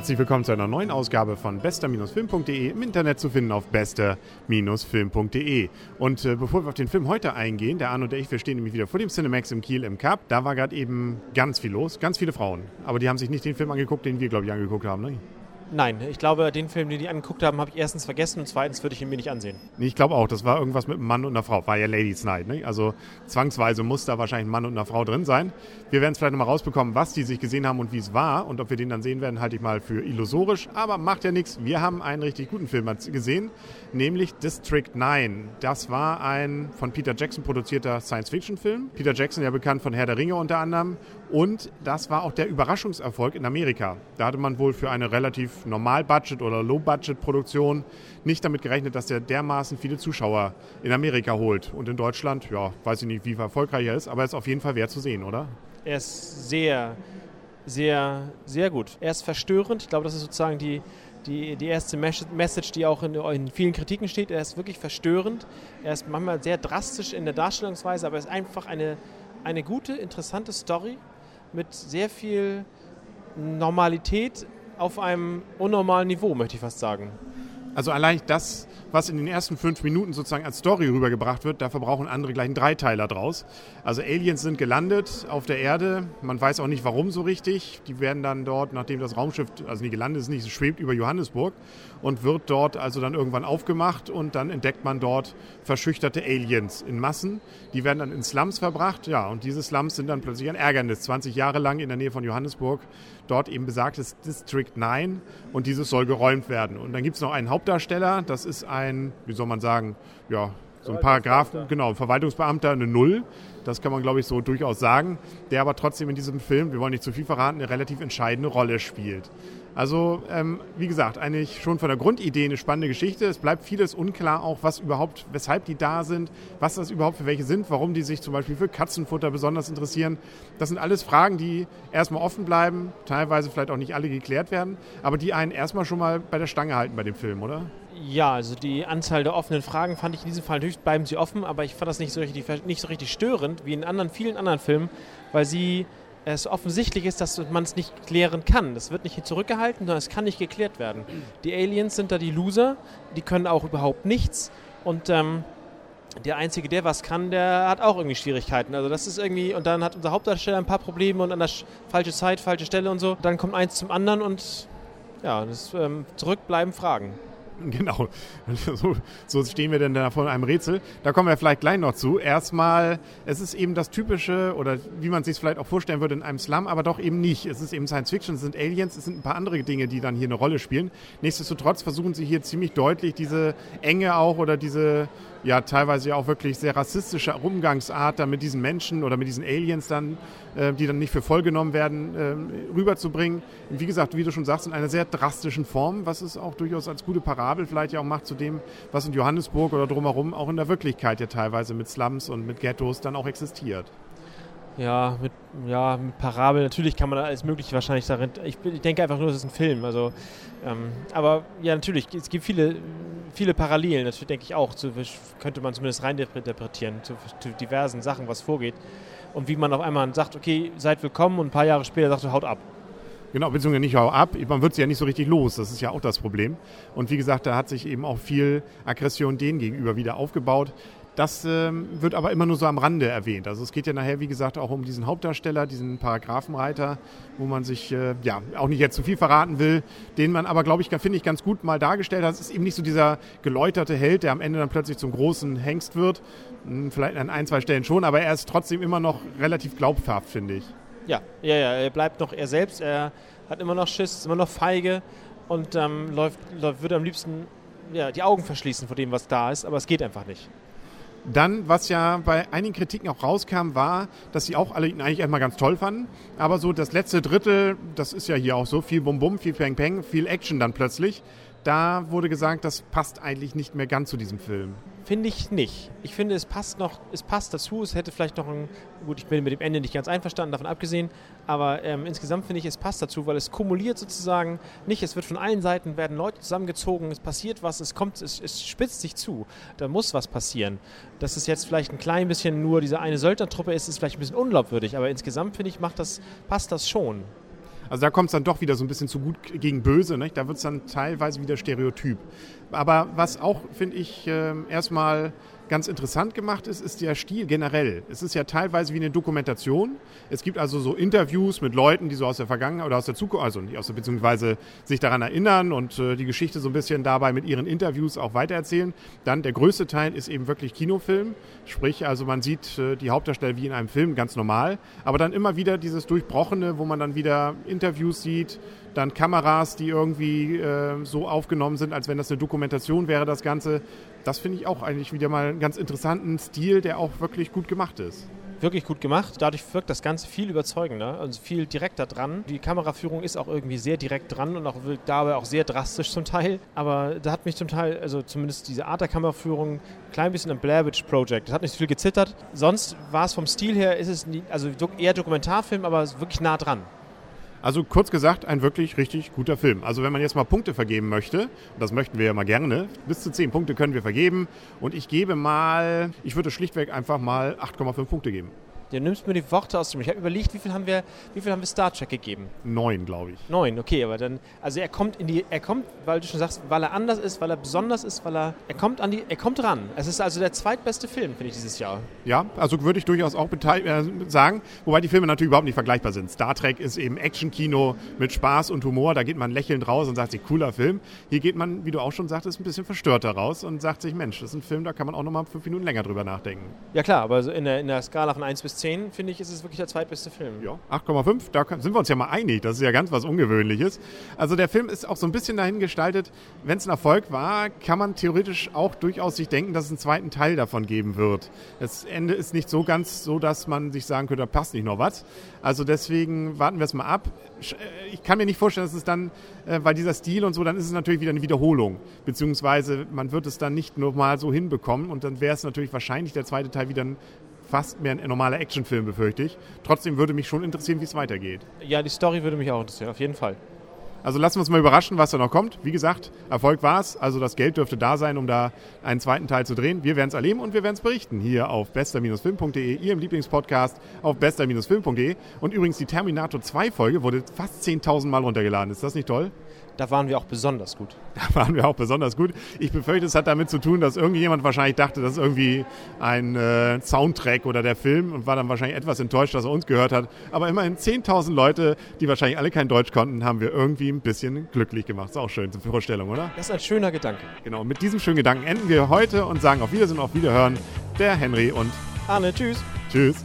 Herzlich willkommen zu einer neuen Ausgabe von bester-film.de im Internet zu finden auf bester-film.de. Und äh, bevor wir auf den Film heute eingehen, der Arno und ich, wir stehen nämlich wieder vor dem Cinemax im Kiel im Cup. Da war gerade eben ganz viel los, ganz viele Frauen. Aber die haben sich nicht den Film angeguckt, den wir, glaube ich, angeguckt haben. Ne? Nein, ich glaube, den Film, den die angeguckt haben, habe ich erstens vergessen und zweitens würde ich ihn mir nicht ansehen. Nee, ich glaube auch, das war irgendwas mit einem Mann und einer Frau. War ja Ladies Night. Ne? Also zwangsweise muss da wahrscheinlich ein Mann und eine Frau drin sein. Wir werden es vielleicht nochmal rausbekommen, was die sich gesehen haben und wie es war. Und ob wir den dann sehen werden, halte ich mal für illusorisch. Aber macht ja nichts. Wir haben einen richtig guten Film gesehen, nämlich District 9. Das war ein von Peter Jackson produzierter Science-Fiction-Film. Peter Jackson ja bekannt von Herr der Ringe unter anderem. Und das war auch der Überraschungserfolg in Amerika. Da hatte man wohl für eine relativ Normal-Budget- oder Low-Budget-Produktion nicht damit gerechnet, dass der dermaßen viele Zuschauer in Amerika holt. Und in Deutschland, ja, weiß ich nicht, wie erfolgreich er ist, aber er ist auf jeden Fall wert zu sehen, oder? Er ist sehr, sehr, sehr gut. Er ist verstörend. Ich glaube, das ist sozusagen die, die, die erste Message, die auch in, in, vielen Kritiken steht. Er ist wirklich verstörend. Er ist manchmal sehr drastisch in der Darstellungsweise, aber er ist einfach eine, eine gute, interessante Story mit sehr viel Normalität auf einem unnormalen Niveau, möchte ich fast sagen. Also allein das, was in den ersten fünf Minuten sozusagen als Story rübergebracht wird, da verbrauchen andere gleich einen Dreiteiler draus. Also Aliens sind gelandet auf der Erde. Man weiß auch nicht, warum so richtig. Die werden dann dort, nachdem das Raumschiff, also nie gelandet ist, nicht, schwebt über Johannesburg und wird dort also dann irgendwann aufgemacht und dann entdeckt man dort verschüchterte Aliens in Massen. Die werden dann in Slums verbracht. Ja, und diese Slums sind dann plötzlich ein Ärgernis. 20 Jahre lang in der Nähe von Johannesburg dort eben besagtes District 9 und dieses soll geräumt werden. Und dann gibt es noch einen Hauptdarsteller, das ist ein, wie soll man sagen, ja, so ein Paragraph, genau, Verwaltungsbeamter, eine Null. Das kann man, glaube ich, so durchaus sagen. Der aber trotzdem in diesem Film, wir wollen nicht zu viel verraten, eine relativ entscheidende Rolle spielt. Also, ähm, wie gesagt, eigentlich schon von der Grundidee eine spannende Geschichte. Es bleibt vieles unklar, auch was überhaupt, weshalb die da sind, was das überhaupt für welche sind, warum die sich zum Beispiel für Katzenfutter besonders interessieren. Das sind alles Fragen, die erstmal offen bleiben, teilweise vielleicht auch nicht alle geklärt werden, aber die einen erstmal schon mal bei der Stange halten bei dem Film, oder? Ja, also die Anzahl der offenen Fragen fand ich in diesem Fall natürlich bleiben sie offen, aber ich fand das nicht so richtig, nicht so richtig störend wie in anderen, vielen anderen Filmen, weil sie es offensichtlich ist, dass man es nicht klären kann. Das wird nicht zurückgehalten, sondern es kann nicht geklärt werden. Die Aliens sind da die Loser, die können auch überhaupt nichts und ähm, der Einzige, der was kann, der hat auch irgendwie Schwierigkeiten. Also das ist irgendwie, und dann hat unser Hauptdarsteller ein paar Probleme und an der falsche Zeit, falsche Stelle und so. Dann kommt eins zum anderen und ja, das ähm, zurückbleiben Fragen. Genau, so, so, stehen wir denn da vor einem Rätsel. Da kommen wir vielleicht gleich noch zu. Erstmal, es ist eben das typische, oder wie man sich vielleicht auch vorstellen würde in einem Slum, aber doch eben nicht. Es ist eben Science Fiction, es sind Aliens, es sind ein paar andere Dinge, die dann hier eine Rolle spielen. Nichtsdestotrotz versuchen sie hier ziemlich deutlich diese Enge auch oder diese ja teilweise ja auch wirklich sehr rassistische Umgangsart da mit diesen Menschen oder mit diesen Aliens dann, äh, die dann nicht für voll genommen werden, äh, rüberzubringen. wie gesagt, wie du schon sagst, in einer sehr drastischen Form, was es auch durchaus als gute Parabel vielleicht ja auch macht zu dem, was in Johannesburg oder drumherum auch in der Wirklichkeit ja teilweise mit Slums und mit Ghettos dann auch existiert. Ja, mit, ja, mit Parabel, natürlich kann man alles Mögliche wahrscheinlich darin. Ich, ich denke einfach nur, es ist ein Film. Also, ähm, aber ja, natürlich, es gibt viele, viele Parallelen, natürlich denke ich auch, zu, könnte man zumindest reininterpretieren zu, zu diversen Sachen, was vorgeht. Und wie man auf einmal sagt, okay, seid willkommen und ein paar Jahre später sagt, haut ab. Genau, beziehungsweise nicht hau ab. Man wird sie ja nicht so richtig los. Das ist ja auch das Problem. Und wie gesagt, da hat sich eben auch viel Aggression denen gegenüber wieder aufgebaut. Das ähm, wird aber immer nur so am Rande erwähnt. Also es geht ja nachher, wie gesagt, auch um diesen Hauptdarsteller, diesen Paragraphenreiter, wo man sich äh, ja auch nicht jetzt zu viel verraten will, den man aber, glaube ich, finde ich, ganz gut mal dargestellt hat. Es ist eben nicht so dieser geläuterte Held, der am Ende dann plötzlich zum großen Hengst wird. Hm, vielleicht an ein, zwei Stellen schon, aber er ist trotzdem immer noch relativ glaubhaft, finde ich. Ja, ja, ja, er bleibt noch er selbst, er hat immer noch Schiss, ist immer noch feige und ähm, läuft, läuft, würde am liebsten ja, die Augen verschließen vor dem, was da ist, aber es geht einfach nicht. Dann, was ja bei einigen Kritiken auch rauskam, war, dass sie auch alle ihn eigentlich erstmal ganz toll fanden. Aber so das letzte Drittel, das ist ja hier auch so, viel Bum-Bum, viel Peng-Peng, viel Action dann plötzlich. Da wurde gesagt, das passt eigentlich nicht mehr ganz zu diesem Film. Finde ich nicht. Ich finde, es passt noch, es passt dazu. Es hätte vielleicht noch ein, gut, ich bin mit dem Ende nicht ganz einverstanden, davon abgesehen, aber ähm, insgesamt finde ich, es passt dazu, weil es kumuliert sozusagen nicht, es wird von allen Seiten, werden Leute zusammengezogen, es passiert was, es kommt, es, es spitzt sich zu. Da muss was passieren. Dass es jetzt vielleicht ein klein bisschen nur diese eine Söldnertruppe ist, ist vielleicht ein bisschen unglaubwürdig, aber insgesamt finde ich, macht das, passt das schon. Also da kommt es dann doch wieder so ein bisschen zu gut gegen böse. Nicht? Da wird es dann teilweise wieder stereotyp. Aber was auch, finde ich, äh, erstmal ganz interessant gemacht ist, ist der Stil generell. Es ist ja teilweise wie eine Dokumentation. Es gibt also so Interviews mit Leuten, die so aus der Vergangenheit oder aus der Zukunft, also nicht aus der, beziehungsweise sich daran erinnern und äh, die Geschichte so ein bisschen dabei mit ihren Interviews auch weitererzählen. Dann der größte Teil ist eben wirklich Kinofilm. Sprich, also man sieht äh, die Hauptdarsteller wie in einem Film, ganz normal. Aber dann immer wieder dieses Durchbrochene, wo man dann wieder Interviews sieht, dann Kameras, die irgendwie äh, so aufgenommen sind, als wenn das eine Dokumentation wäre, das Ganze. Das finde ich auch eigentlich wieder mal einen ganz interessanten Stil, der auch wirklich gut gemacht ist wirklich gut gemacht. Dadurch wirkt das Ganze viel überzeugender, also viel direkter dran. Die Kameraführung ist auch irgendwie sehr direkt dran und auch dabei auch sehr drastisch zum Teil. Aber da hat mich zum Teil, also zumindest diese Art der Kameraführung, ein klein bisschen Blair Witch Project. Das hat nicht so viel gezittert. Sonst war es vom Stil her, ist es nie, also eher Dokumentarfilm, aber wirklich nah dran. Also kurz gesagt, ein wirklich richtig guter Film. Also wenn man jetzt mal Punkte vergeben möchte, das möchten wir ja mal gerne, bis zu 10 Punkte können wir vergeben. Und ich gebe mal, ich würde schlichtweg einfach mal 8,5 Punkte geben. Du nimmst mir die Worte aus dem. Ich habe überlegt, wie viel haben wir, wie viel haben wir Star Trek gegeben? Neun, glaube ich. Neun, okay, aber dann, also er kommt in die, er kommt, weil du schon sagst, weil er anders ist, weil er besonders ist, weil er, er kommt an die, er kommt ran. Es ist also der zweitbeste Film, finde ich, dieses Jahr. Ja, also würde ich durchaus auch äh, sagen, wobei die Filme natürlich überhaupt nicht vergleichbar sind. Star Trek ist eben Action-Kino mit Spaß und Humor, da geht man lächelnd raus und sagt sich, cooler Film. Hier geht man, wie du auch schon sagtest, ein bisschen verstörter raus und sagt sich, Mensch, das ist ein Film, da kann man auch nochmal fünf Minuten länger drüber nachdenken. Ja klar, aber in der, in der Skala von 1 bis 10, finde ich, ist es wirklich der zweitbeste Film. Ja, 8,5, da sind wir uns ja mal einig. Das ist ja ganz was Ungewöhnliches. Also der Film ist auch so ein bisschen dahin gestaltet, wenn es ein Erfolg war, kann man theoretisch auch durchaus sich denken, dass es einen zweiten Teil davon geben wird. Das Ende ist nicht so ganz so, dass man sich sagen könnte, da passt nicht noch was. Also deswegen warten wir es mal ab. Äh, ich kann mir nicht vorstellen, dass es dann, äh, weil dieser Stil und so, dann ist es natürlich wieder eine Wiederholung. Beziehungsweise man wird es dann nicht nur mal so hinbekommen und dann wäre es natürlich wahrscheinlich der zweite Teil wieder ein fast mehr ein normaler Actionfilm, befürchte ich. Trotzdem würde mich schon interessieren, wie es weitergeht. Ja, die Story würde mich auch interessieren, auf jeden Fall. Also lassen wir uns mal überraschen, was da noch kommt. Wie gesagt, Erfolg war es. Also das Geld dürfte da sein, um da einen zweiten Teil zu drehen. Wir werden es erleben und wir werden es berichten. Hier auf bester-film.de, Ihrem Lieblingspodcast auf bester-film.de. Und übrigens, die Terminator 2 Folge wurde fast 10.000 Mal runtergeladen. Ist das nicht toll? Da waren wir auch besonders gut. Da waren wir auch besonders gut. Ich befürchte, es hat damit zu tun, dass irgendjemand wahrscheinlich dachte, das ist irgendwie ein äh, Soundtrack oder der Film und war dann wahrscheinlich etwas enttäuscht, dass er uns gehört hat. Aber immerhin 10.000 Leute, die wahrscheinlich alle kein Deutsch konnten, haben wir irgendwie ein bisschen glücklich gemacht. Ist auch schön zur Vorstellung, oder? Das ist ein schöner Gedanke. Genau, mit diesem schönen Gedanken enden wir heute und sagen auf Wiedersehen und auf Wiederhören. Der Henry und Arne, tschüss. Tschüss.